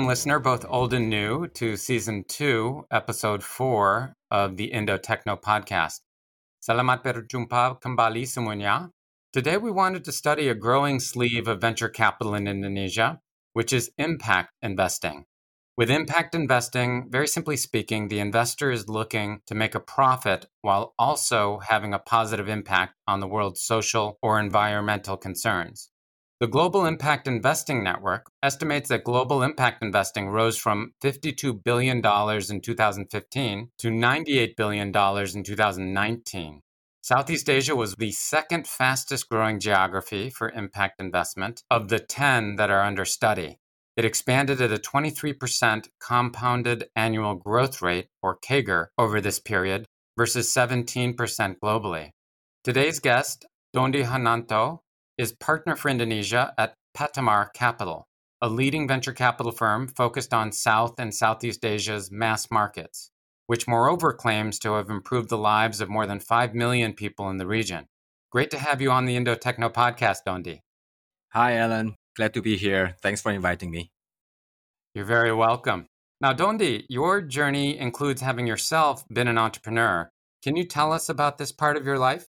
welcome listener, both old and new, to season two, episode four of the Indo Techno podcast. Salamat berjumpa kembali semuanya. Today we wanted to study a growing sleeve of venture capital in Indonesia, which is impact investing. With impact investing, very simply speaking, the investor is looking to make a profit while also having a positive impact on the world's social or environmental concerns. The Global Impact Investing Network estimates that global impact investing rose from $52 billion in 2015 to $98 billion in 2019. Southeast Asia was the second fastest growing geography for impact investment of the 10 that are under study. It expanded at a 23% compounded annual growth rate, or CAGR, over this period versus 17% globally. Today's guest, Dondi Hananto, is partner for Indonesia at Patamar Capital, a leading venture capital firm focused on South and Southeast Asia's mass markets, which moreover claims to have improved the lives of more than 5 million people in the region. Great to have you on the Indo Techno podcast, Dondi. Hi, Alan. Glad to be here. Thanks for inviting me. You're very welcome. Now, Dondi, your journey includes having yourself been an entrepreneur. Can you tell us about this part of your life?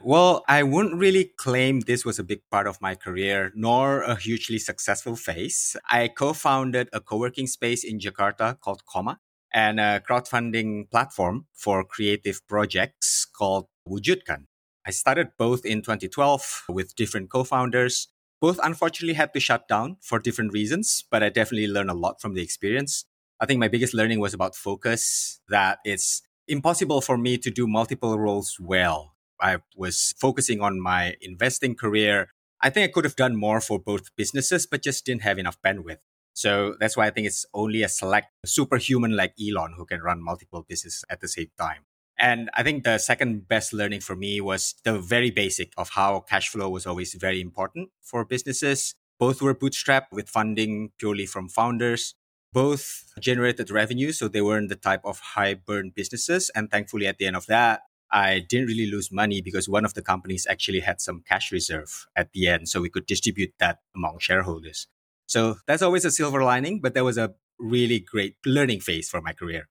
Well, I wouldn't really claim this was a big part of my career, nor a hugely successful phase. I co founded a co working space in Jakarta called Koma and a crowdfunding platform for creative projects called Wujudkan. I started both in 2012 with different co founders. Both unfortunately had to shut down for different reasons, but I definitely learned a lot from the experience. I think my biggest learning was about focus, that it's impossible for me to do multiple roles well I was focusing on my investing career. I think I could have done more for both businesses, but just didn't have enough bandwidth. So that's why I think it's only a select superhuman like Elon who can run multiple businesses at the same time. And I think the second best learning for me was the very basic of how cash flow was always very important for businesses. Both were bootstrapped with funding purely from founders. Both generated revenue, so they weren't the type of high burn businesses. And thankfully, at the end of that, I didn't really lose money because one of the companies actually had some cash reserve at the end. So we could distribute that among shareholders. So that's always a silver lining, but that was a really great learning phase for my career.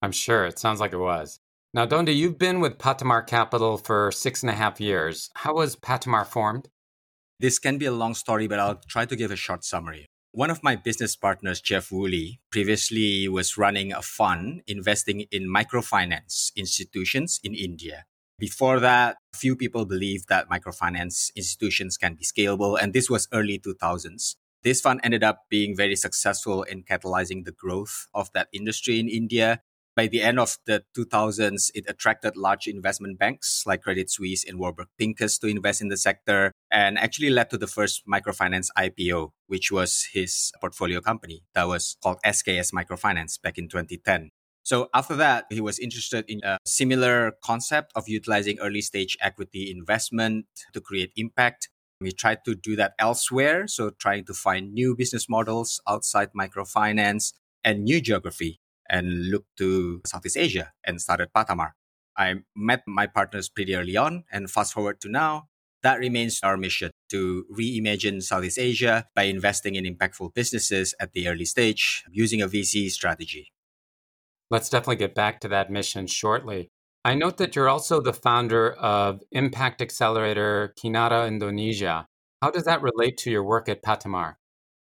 I'm sure. It sounds like it was. Now, Dondi, you've been with Patamar Capital for six and a half years. How was Patamar formed? This can be a long story, but I'll try to give a short summary. One of my business partners, Geoff Woolley, previously was running a fund investing in microfinance institutions in India. Before that, few people believed that microfinance institutions can be scalable, and this was early 2000s. This fund ended up being very successful in catalyzing the growth of that industry in India by the end of the 2000s, it attracted large investment banks like Credit Suisse and Warburg Pincus to invest in the sector and actually led to the first microfinance IPO, which was his portfolio company that was called SKS Microfinance back in 2010. So after that, he was interested in a similar concept of utilizing early stage equity investment to create impact. We tried to do that elsewhere. So trying to find new business models outside microfinance and new geography and looked to Southeast Asia and started Patamar. I met my partners pretty early on, and fast forward to now, that remains our mission to reimagine Southeast Asia by investing in impactful businesses at the early stage using a VC strategy. Let's definitely get back to that mission shortly. I note that you're also the founder of Impact Accelerator Kinara Indonesia. How does that relate to your work at Patamar?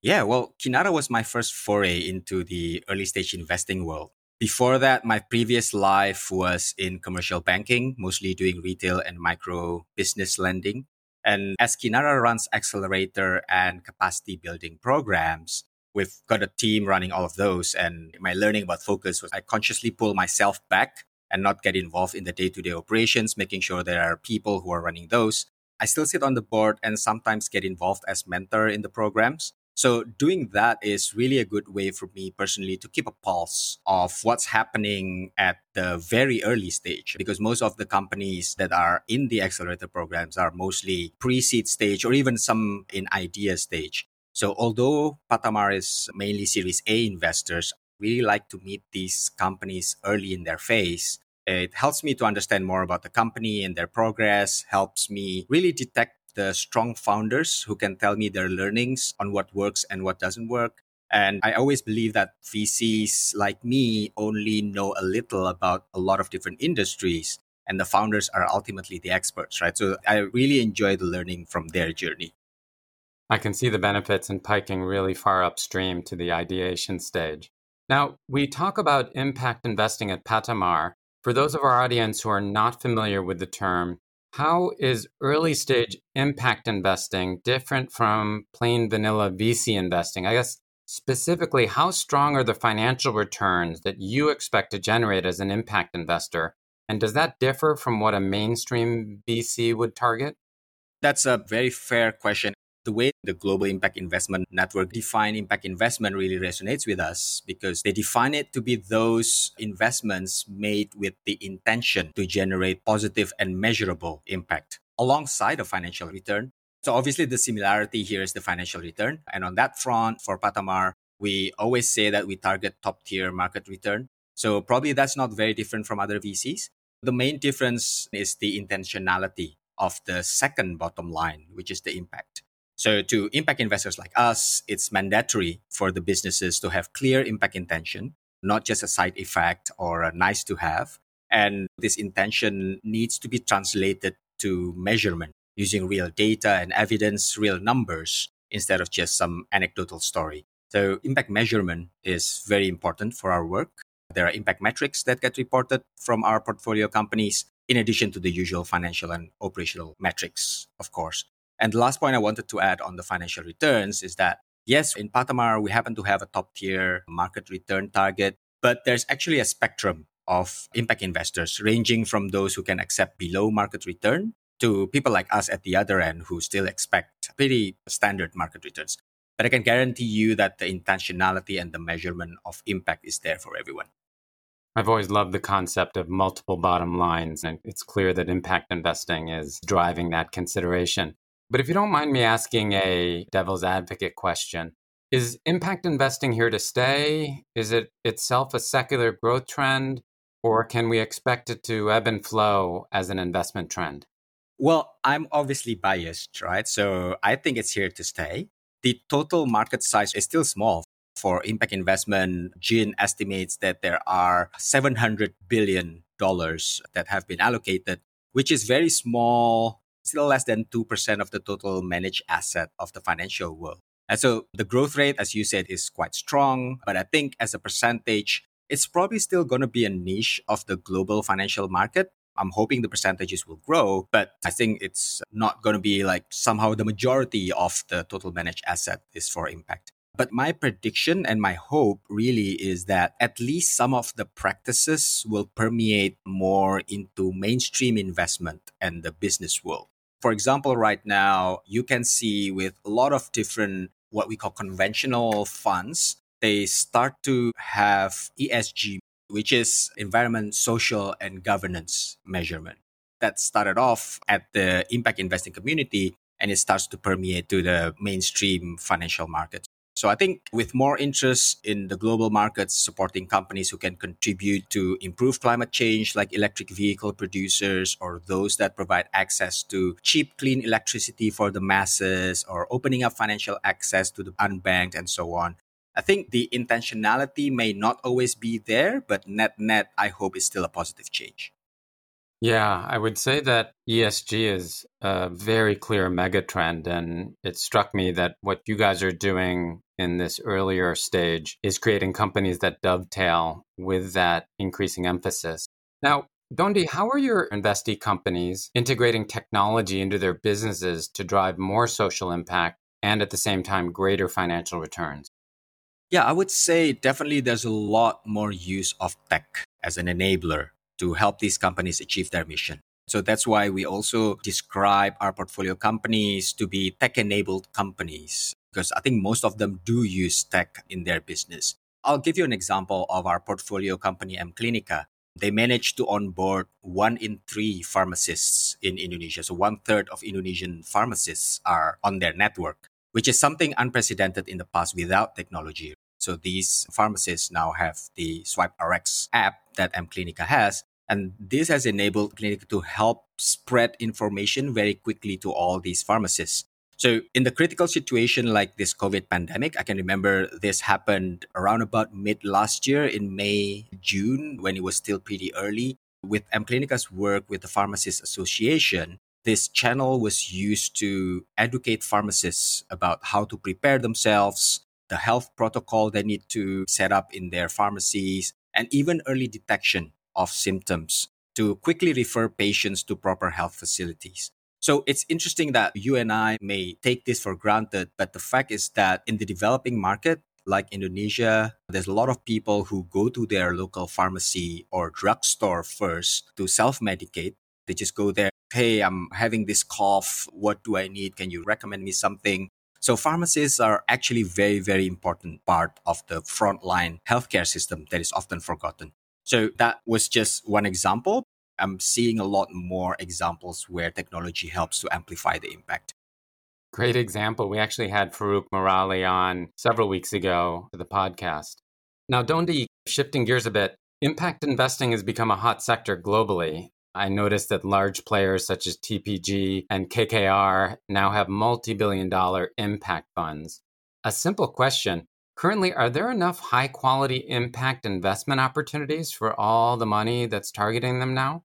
Yeah, well, Kinara was my first foray into the early stage investing world. Before that, my previous life was in commercial banking, mostly doing retail and micro business lending. And as Kinara runs accelerator and capacity building programs, we've got a team running all of those. And my learning about focus was I consciously pull myself back and not get involved in the day to day operations, making sure there are people who are running those. I still sit on the board and sometimes get involved as mentor in the programs. So doing that is really a good way for me personally to keep a pulse of what's happening at the very early stage because most of the companies that are in the accelerator programs are mostly pre-seed stage or even some in idea stage. So although Patamar is mainly series A investors, really like to meet these companies early in their phase it helps me to understand more about the company and their progress, helps me really detect the strong founders who can tell me their learnings on what works and what doesn't work. And I always believe that VCs like me only know a little about a lot of different industries, and the founders are ultimately the experts, right? So I really enjoy the learning from their journey. I can see the benefits in piking really far upstream to the ideation stage. Now, we talk about impact investing at Patamar. For those of our audience who are not familiar with the term, how is early stage impact investing different from plain vanilla VC investing? I guess specifically, how strong are the financial returns that you expect to generate as an impact investor? And does that differ from what a mainstream VC would target? That's a very fair question the way the Global Impact Investment Network define impact investment really resonates with us because they define it to be those investments made with the intention to generate positive and measurable impact alongside a financial return. So obviously the similarity here is the financial return. And on that front for Patamar, we always say that we target top tier market return. So probably that's not very different from other VCs. The main difference is the intentionality of the second bottom line, which is the impact. So, to impact investors like us, it's mandatory for the businesses to have clear impact intention, not just a side effect or a nice to have. And this intention needs to be translated to measurement using real data and evidence, real numbers, instead of just some anecdotal story. So, impact measurement is very important for our work. There are impact metrics that get reported from our portfolio companies, in addition to the usual financial and operational metrics, of course. And the last point I wanted to add on the financial returns is that yes, in Patamar, we happen to have a top tier market return target, but there's actually a spectrum of impact investors ranging from those who can accept below market return to people like us at the other end who still expect pretty standard market returns. But I can guarantee you that the intentionality and the measurement of impact is there for everyone. I've always loved the concept of multiple bottom lines, and it's clear that impact investing is driving that consideration. But if you don't mind me asking a devil's advocate question, is impact investing here to stay? Is it itself a secular growth trend? Or can we expect it to ebb and flow as an investment trend? Well, I'm obviously biased, right? So I think it's here to stay. The total market size is still small. For impact investment, GIIN estimates that there are $700 billion that have been allocated, which is very small still less than 2% of the total managed asset of the financial world. And so the growth rate, as you said, is quite strong. But I think as a percentage, it's probably still going to be a niche of the global financial market. I'm hoping the percentages will grow, but I think it's not going to be like somehow the majority of the total managed asset is for impact. But my prediction and my hope really is that at least some of the practices will permeate more into mainstream investment and the business world. For example, right now, you can see with a lot of different what we call conventional funds, they start to have ESG, which is environment, social, and governance measurement. That started off at the impact investing community and it starts to permeate to the mainstream financial markets. So I think with more interest in the global markets supporting companies who can contribute to improve climate change, like electric vehicle producers or those that provide access to cheap, clean electricity for the masses or opening up financial access to the unbanked and so on. I think the intentionality may not always be there, but net net, I hope is still a positive change. Yeah, I would say that ESG is a very clear megatrend. And it struck me that what you guys are doing in this earlier stage is creating companies that dovetail with that increasing emphasis. Now, Dondi, how are your investee companies integrating technology into their businesses to drive more social impact and at the same time greater financial returns? Yeah, I would say definitely there's a lot more use of tech as an enabler to help these companies achieve their mission. So that's why we also describe our portfolio companies to be tech enabled companies, because I think most of them do use tech in their business. I'll give you an example of our portfolio company, mClinica. They managed to onboard one in three pharmacists in Indonesia. So one third of Indonesian pharmacists are on their network, which is something unprecedented in the past without technology. So these pharmacists now have the SwipeRx app that mClinica has, and this has enabled Clinic to help spread information very quickly to all these pharmacists. So, in the critical situation like this COVID pandemic, I can remember this happened around about mid last year in May, June, when it was still pretty early. With Clinica's work with the Pharmacists Association, this channel was used to educate pharmacists about how to prepare themselves, the health protocol they need to set up in their pharmacies, and even early detection of symptoms to quickly refer patients to proper health facilities. So it's interesting that you and I may take this for granted, but the fact is that in the developing market, like Indonesia, there's a lot of people who go to their local pharmacy or drugstore first to self medicate. They just go there, hey, I'm having this cough. What do I need? Can you recommend me something? So pharmacists are actually very, very important part of the frontline healthcare system that is often forgotten. So that was just one example. I'm seeing a lot more examples where technology helps to amplify the impact. Great example. We actually had Farouk Meralli on several weeks ago for the podcast. Now, Dondi, shifting gears a bit, impact investing has become a hot sector globally. I noticed that large players such as TPG and KKR now have multi billion dollar impact funds. A simple question Currently, are there enough high quality impact investment opportunities for all the money that's targeting them now?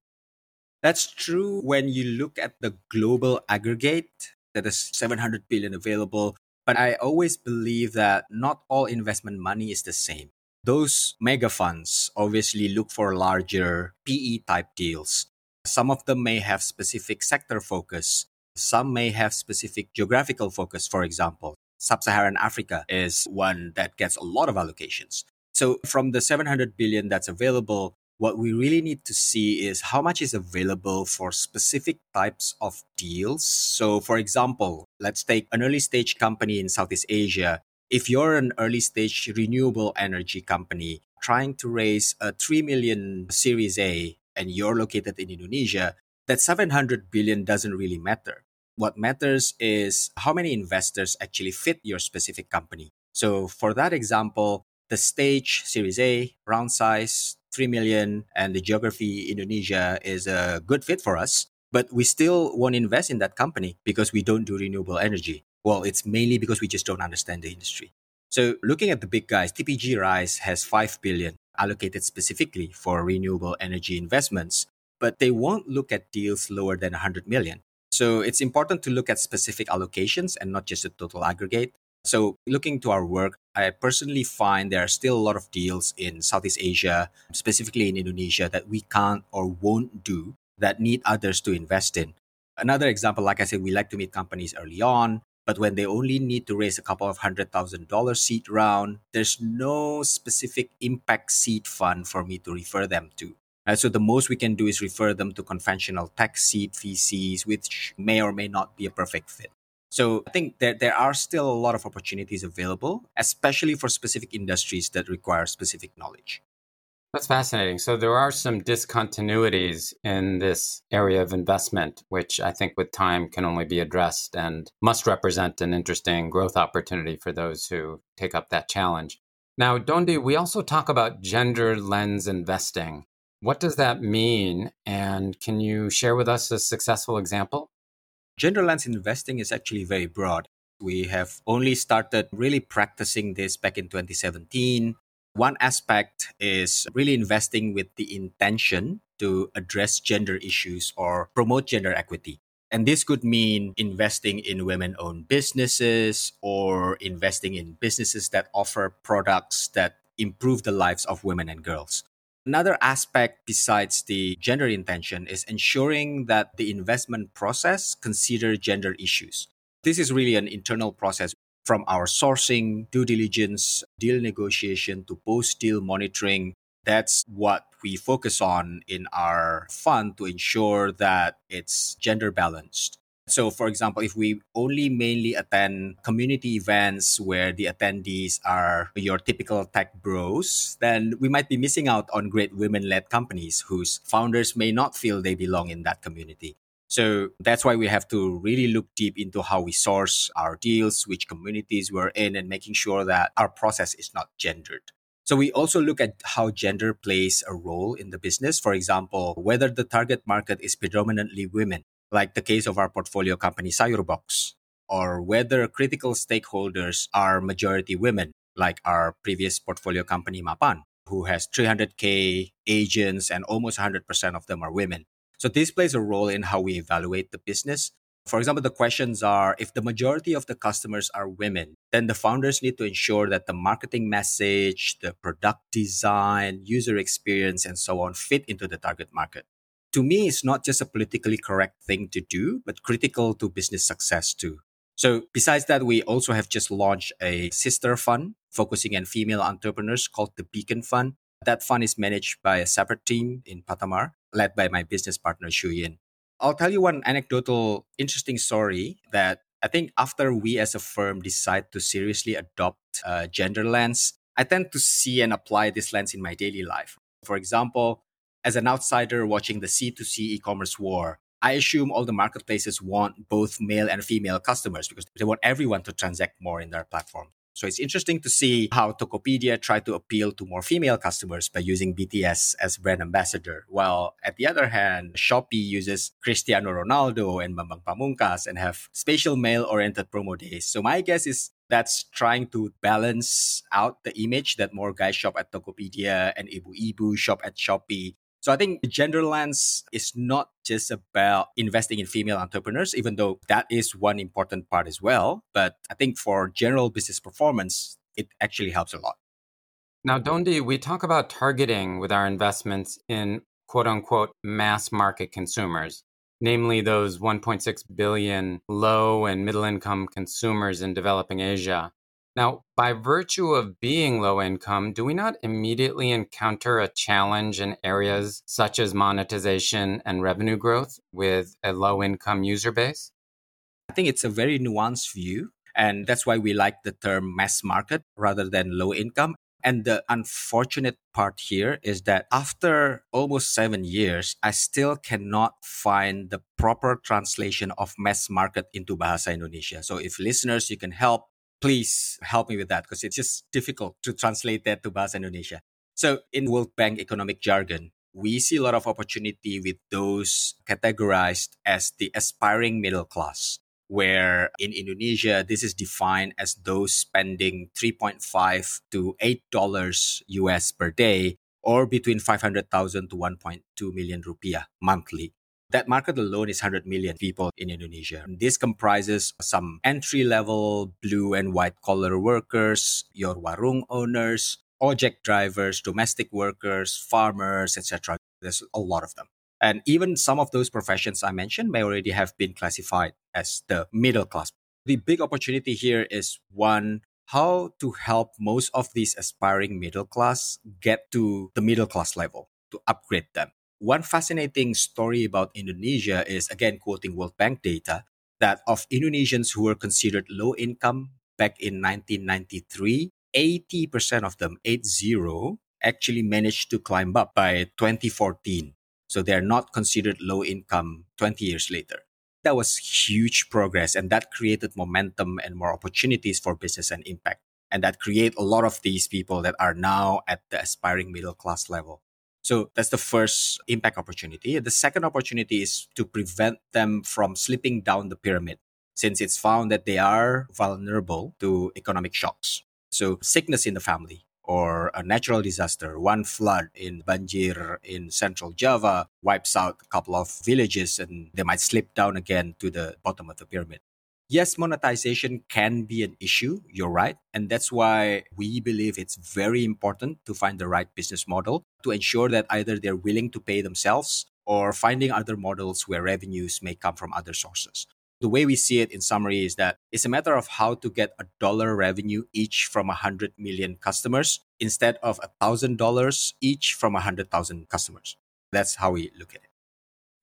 That's true when you look at the global aggregate, that is 700 billion available. But I always believe that not all investment money is the same. Those mega funds obviously look for larger PE type deals. Some of them may have specific sector focus. Some may have specific geographical focus. For example, Sub Saharan Africa is one that gets a lot of allocations. So, from the 700 billion that's available, what we really need to see is how much is available for specific types of deals. So, for example, let's take an early stage company in Southeast Asia. If you're an early stage renewable energy company trying to raise a 3 million Series A and you're located in Indonesia, that 700 billion doesn't really matter. What matters is how many investors actually fit your specific company. So, for that example, the stage Series A, round size, 3 million and the geography Indonesia is a good fit for us, but we still won't invest in that company because we don't do renewable energy. Well, it's mainly because we just don't understand the industry. So looking at the big guys, TPG Rise has 5 billion allocated specifically for renewable energy investments, but they won't look at deals lower than 100 million. So it's important to look at specific allocations and not just the total aggregate. So, looking to our work, I personally find there are still a lot of deals in Southeast Asia, specifically in Indonesia, that we can't or won't do that need others to invest in. Another example, like I said, we like to meet companies early on, but when they only need to raise a couple of hundred thousand dollars seed round, there's no specific impact seed fund for me to refer them to. Uh, so the most we can do is refer them to conventional tech seed VCs, which may or may not be a perfect fit. So I think that there are still a lot of opportunities available, especially for specific industries that require specific knowledge. That's fascinating. So there are some discontinuities in this area of investment, which I think with time can only be addressed and must represent an interesting growth opportunity for those who take up that challenge. Now, Dondi, we also talk about gender lens investing. What does that mean? And can you share with us a successful example? Gender lens investing is actually very broad. We have only started really practicing this back in 2017. One aspect is really investing with the intention to address gender issues or promote gender equity. And this could mean investing in women owned businesses or investing in businesses that offer products that improve the lives of women and girls. Another aspect besides the gender intention is ensuring that the investment process consider gender issues. This is really an internal process from our sourcing, due diligence, deal negotiation to post deal monitoring. That's what we focus on in our fund to ensure that it's gender balanced. So, for example, if we only mainly attend community events where the attendees are your typical tech bros, then we might be missing out on great women led companies whose founders may not feel they belong in that community. So that's why we have to really look deep into how we source our deals, which communities we're in, and making sure that our process is not gendered. So we also look at how gender plays a role in the business. For example, whether the target market is predominantly women like the case of our portfolio company Sayurbox. or whether critical stakeholders are majority women, like our previous portfolio company, Mapan, who has 300K agents and almost 100% of them are women. So this plays a role in how we evaluate the business. For example, the questions are if the majority of the customers are women, then the founders need to ensure that the marketing message, the product design, user experience, and so on fit into the target market. To me, it's not just a politically correct thing to do, but critical to business success too. So besides that, we also have just launched a sister fund focusing on female entrepreneurs called the Beacon Fund. That fund is managed by a separate team in Patamar, led by my business partner Shuyin. I'll tell you one anecdotal interesting story that I think after we as a firm decide to seriously adopt a gender lens, I tend to see and apply this lens in my daily life. For example, as an outsider watching the C2C e-commerce war, I assume all the marketplaces want both male and female customers because they want everyone to transact more in their platform. So it's interesting to see how Tokopedia tried to appeal to more female customers by using BTS as brand ambassador, while at the other hand, Shopee uses Cristiano Ronaldo and Bambang Pamungkas and have spatial male-oriented promo days. So my guess is that's trying to balance out the image that more guys shop at Tokopedia and Ibu Ibu shop at Shopee so I think gender lens is not just about investing in female entrepreneurs, even though that is one important part as well. But I think for general business performance, it actually helps a lot. Now, Dondi, we talk about targeting with our investments in quote unquote mass market consumers, namely those 1.6 billion low and middle income consumers in developing Asia. Now, by virtue of being low income, do we not immediately encounter a challenge in areas such as monetization and revenue growth with a low income user base? I think it's a very nuanced view. And that's why we like the term mass market rather than low income. And the unfortunate part here is that after almost seven years, I still cannot find the proper translation of mass market into Bahasa Indonesia. So if listeners, you can help please help me with that because it's just difficult to translate that to Bahasa Indonesia. So in World Bank economic jargon, we see a lot of opportunity with those categorized as the aspiring middle class, where in Indonesia, this is defined as those spending 3.5 to $8 US per day or between 500,000 to 1.2 million rupiah monthly. That market alone is 100 million people in Indonesia. This comprises some entry level blue and white collar workers, your warung owners, ojek drivers, domestic workers, farmers, etc. There's a lot of them. And even some of those professions I mentioned may already have been classified as the middle class. The big opportunity here is one, how to help most of these aspiring middle class get to the middle class level, to upgrade them. One fascinating story about Indonesia is, again, quoting World Bank data, that of Indonesians who were considered low income back in 1993, 80% of them, 80, actually managed to climb up by 2014. So they're not considered low income 20 years later. That was huge progress and that created momentum and more opportunities for business and impact. And that create a lot of these people that are now at the aspiring middle class level. So that's the first impact opportunity. The second opportunity is to prevent them from slipping down the pyramid since it's found that they are vulnerable to economic shocks. So sickness in the family or a natural disaster, one flood in Banjir in central Java wipes out a couple of villages and they might slip down again to the bottom of the pyramid yes, monetization can be an issue. You're right. And that's why we believe it's very important to find the right business model to ensure that either they're willing to pay themselves or finding other models where revenues may come from other sources. The way we see it in summary is that it's a matter of how to get a dollar revenue each from 100 million customers instead of a $1,000 each from 100,000 customers. That's how we look at it.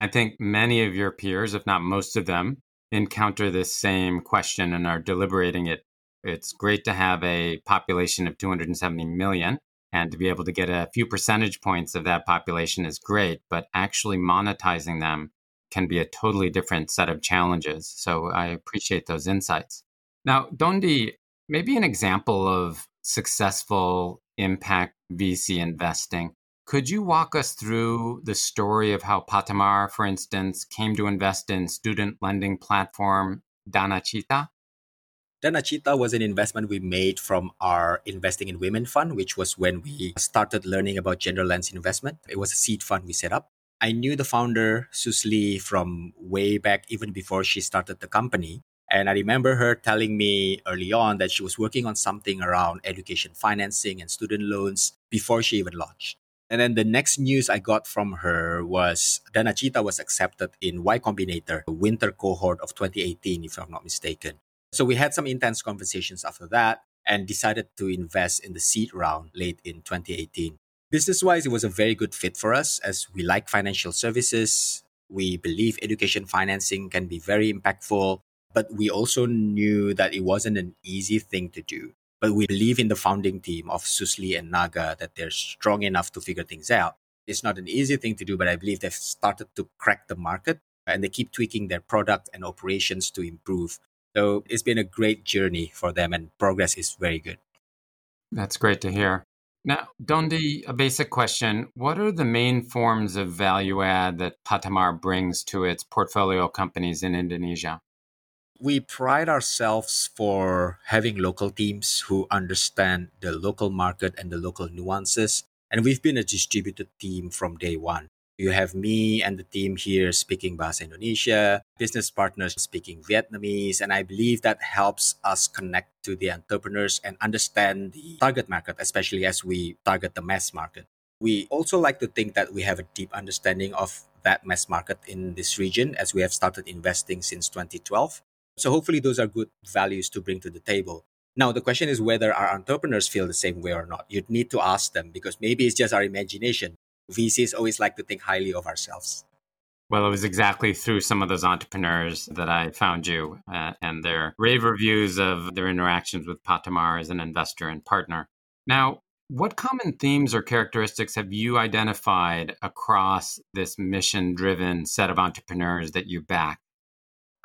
I think many of your peers, if not most of them, encounter this same question and are deliberating it. It's great to have a population of 270 million and to be able to get a few percentage points of that population is great, but actually monetizing them can be a totally different set of challenges. So I appreciate those insights. Now, Dondi, maybe an example of successful impact VC investing could you walk us through the story of how Patamar, for instance, came to invest in student lending platform Danacita Danacita was an investment we made from our Investing in Women fund, which was when we started learning about gender lens investment. It was a seed fund we set up. I knew the founder, Susli, from way back, even before she started the company. And I remember her telling me early on that she was working on something around education financing and student loans before she even launched. And then the next news I got from her was Danacita was accepted in Y Combinator, the winter cohort of 2018, if I'm not mistaken. So we had some intense conversations after that and decided to invest in the seed round late in 2018. Business wise, it was a very good fit for us as we like financial services. We believe education financing can be very impactful, but we also knew that it wasn't an easy thing to do. But we believe in the founding team of Susli and Naga that they're strong enough to figure things out. It's not an easy thing to do, but I believe they've started to crack the market and they keep tweaking their product and operations to improve so it's been a great journey for them and progress is very good. That's great to hear. Now, Dondi, a basic question. What are the main forms of value add that Patamar brings to its portfolio companies in Indonesia? We pride ourselves for having local teams who understand the local market and the local nuances. And we've been a distributed team from day one. You have me and the team here speaking Bahasa Indonesia, business partners speaking Vietnamese, and I believe that helps us connect to the entrepreneurs and understand the target market, especially as we target the mass market. We also like to think that we have a deep understanding of that mass market in this region as we have started investing since 2012. So hopefully those are good values to bring to the table. Now, the question is whether our entrepreneurs feel the same way or not. You'd need to ask them because maybe it's just our imagination. VCs always like to think highly of ourselves. Well, it was exactly through some of those entrepreneurs that I found you uh, and their rave reviews of their interactions with Patamar as an investor and partner. Now, what common themes or characteristics have you identified across this mission driven set of entrepreneurs that you back?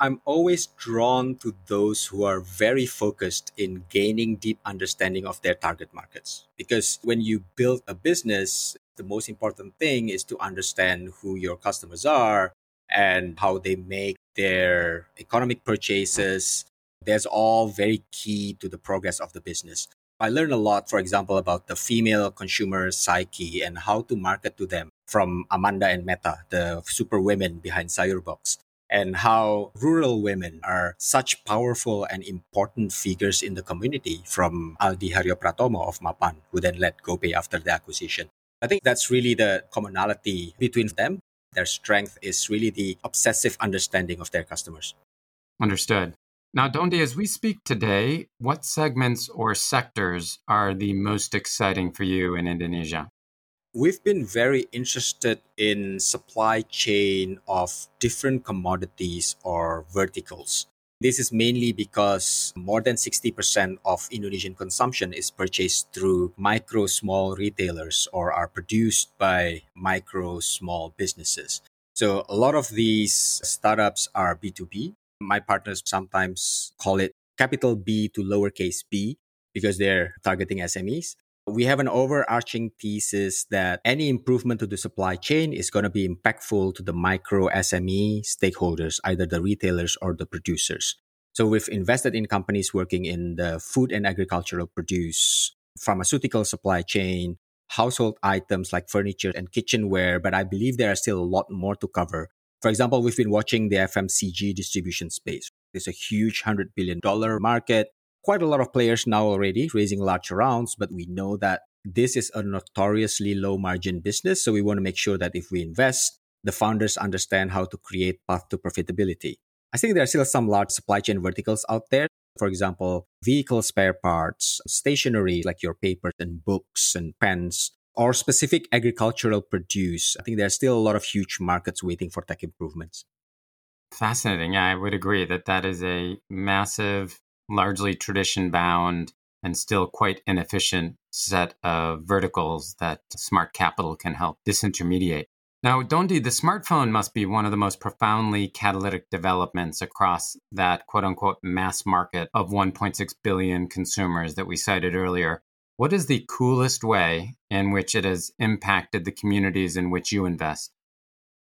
I'm always drawn to those who are very focused in gaining deep understanding of their target markets. Because when you build a business, the most important thing is to understand who your customers are and how they make their economic purchases. That's all very key to the progress of the business. I learned a lot, for example, about the female consumer psyche and how to market to them from Amanda and Metha, the super women behind Sayurbox and how rural women are such powerful and important figures in the community from Aldi Haryopratomo of Mapan, who then led GoPay after the acquisition. I think that's really the commonality between them. Their strength is really the obsessive understanding of their customers. Understood. Now, Dondi, as we speak today, what segments or sectors are the most exciting for you in Indonesia? We've been very interested in supply chain of different commodities or verticals. This is mainly because more than 60% of Indonesian consumption is purchased through micro small retailers or are produced by micro small businesses. So a lot of these startups are B2B. My partners sometimes call it capital B to lowercase b because they're targeting SMEs we have an overarching thesis that any improvement to the supply chain is going to be impactful to the micro SME stakeholders, either the retailers or the producers. So we've invested in companies working in the food and agricultural produce, pharmaceutical supply chain, household items like furniture and kitchenware, but I believe there are still a lot more to cover. For example, we've been watching the FMCG distribution space. It's a huge $100 billion market quite a lot of players now already raising large rounds, but we know that this is a notoriously low margin business. So we want to make sure that if we invest, the founders understand how to create path to profitability. I think there are still some large supply chain verticals out there. For example, vehicle spare parts, stationery like your papers and books and pens, or specific agricultural produce. I think there are still a lot of huge markets waiting for tech improvements. Fascinating. I would agree that that is a massive largely tradition bound and still quite inefficient set of verticals that smart capital can help disintermediate. Now, Dondi, the smartphone must be one of the most profoundly catalytic developments across that quote unquote mass market of 1.6 billion consumers that we cited earlier. What is the coolest way in which it has impacted the communities in which you invest?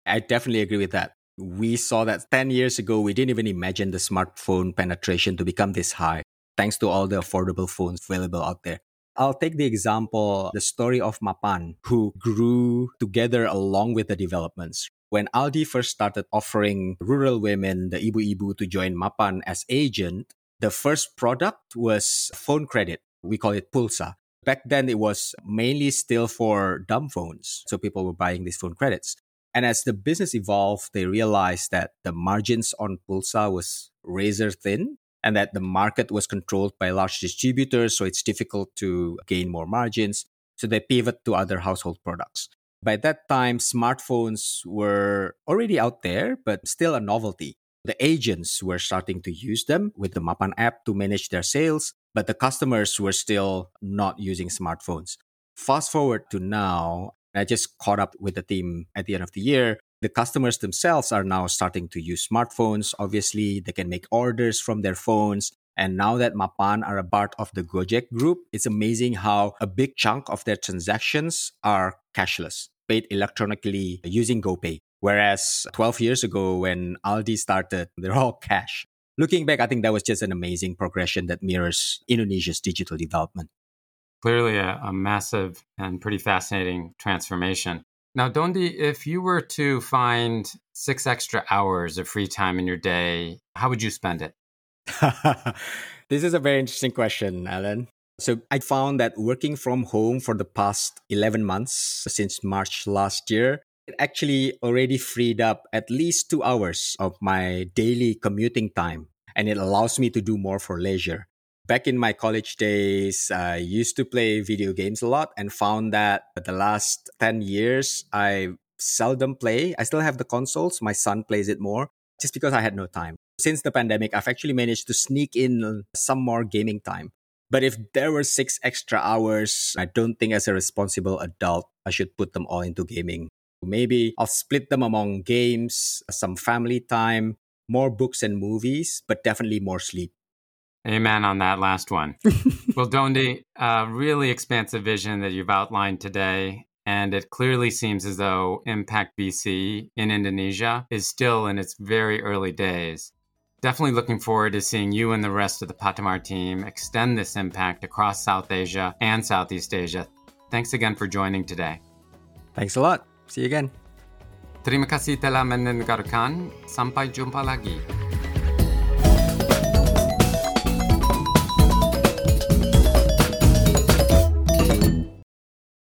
I definitely agree with that we saw that 10 years ago, we didn't even imagine the smartphone penetration to become this high. thanks to all the affordable phones available out there. I'll take the example, the story of Mapan, who grew together along with the developments. When Aldi first started offering rural women, the Ibu Ibu, to join Mapan as agent, the first product was phone credit. We call it Pulsa. Back then, it was mainly still for dumb phones. So people were buying these phone credits. And as the business evolved, they realized that the margins on Pulsa was razor thin and that the market was controlled by large distributors. So it's difficult to gain more margins. So they pivot to other household products. By that time, smartphones were already out there, but still a novelty. The agents were starting to use them with the Mapan app to manage their sales, but the customers were still not using smartphones. Fast forward to now, I just caught up with the team at the end of the year. The customers themselves are now starting to use smartphones. Obviously, they can make orders from their phones. And now that Mapan are a part of the Gojek group, it's amazing how a big chunk of their transactions are cashless, paid electronically using GoPay. Whereas 12 years ago, when Aldi started, they're all cash. Looking back, I think that was just an amazing progression that mirrors Indonesia's digital development clearly a, a massive and pretty fascinating transformation. Now, Dondi, if you were to find six extra hours of free time in your day, how would you spend it? this is a very interesting question, Alan. So, I found that working from home for the past 11 months since March last year, it actually already freed up at least two hours of my daily commuting time. And it allows me to do more for leisure back in my college days, I used to play video games a lot and found that the last 10 years, I seldom play. I still have the consoles. My son plays it more just because I had no time. Since the pandemic, I've actually managed to sneak in some more gaming time. But if there were six extra hours, I don't think as a responsible adult, I should put them all into gaming. Maybe I'll split them among games, some family time, more books and movies, but definitely more sleep. Amen on that last one. well, Dondi, a really expansive vision that you've outlined today. And it clearly seems as though Impact VC in Indonesia is still in its very early days. Definitely looking forward to seeing you and the rest of the Patamar team extend this impact across South Asia and Southeast Asia. Thanks again for joining today. Thanks a lot. See you again. Terima kasih telah mendengarkan. Sampai jumpa lagi.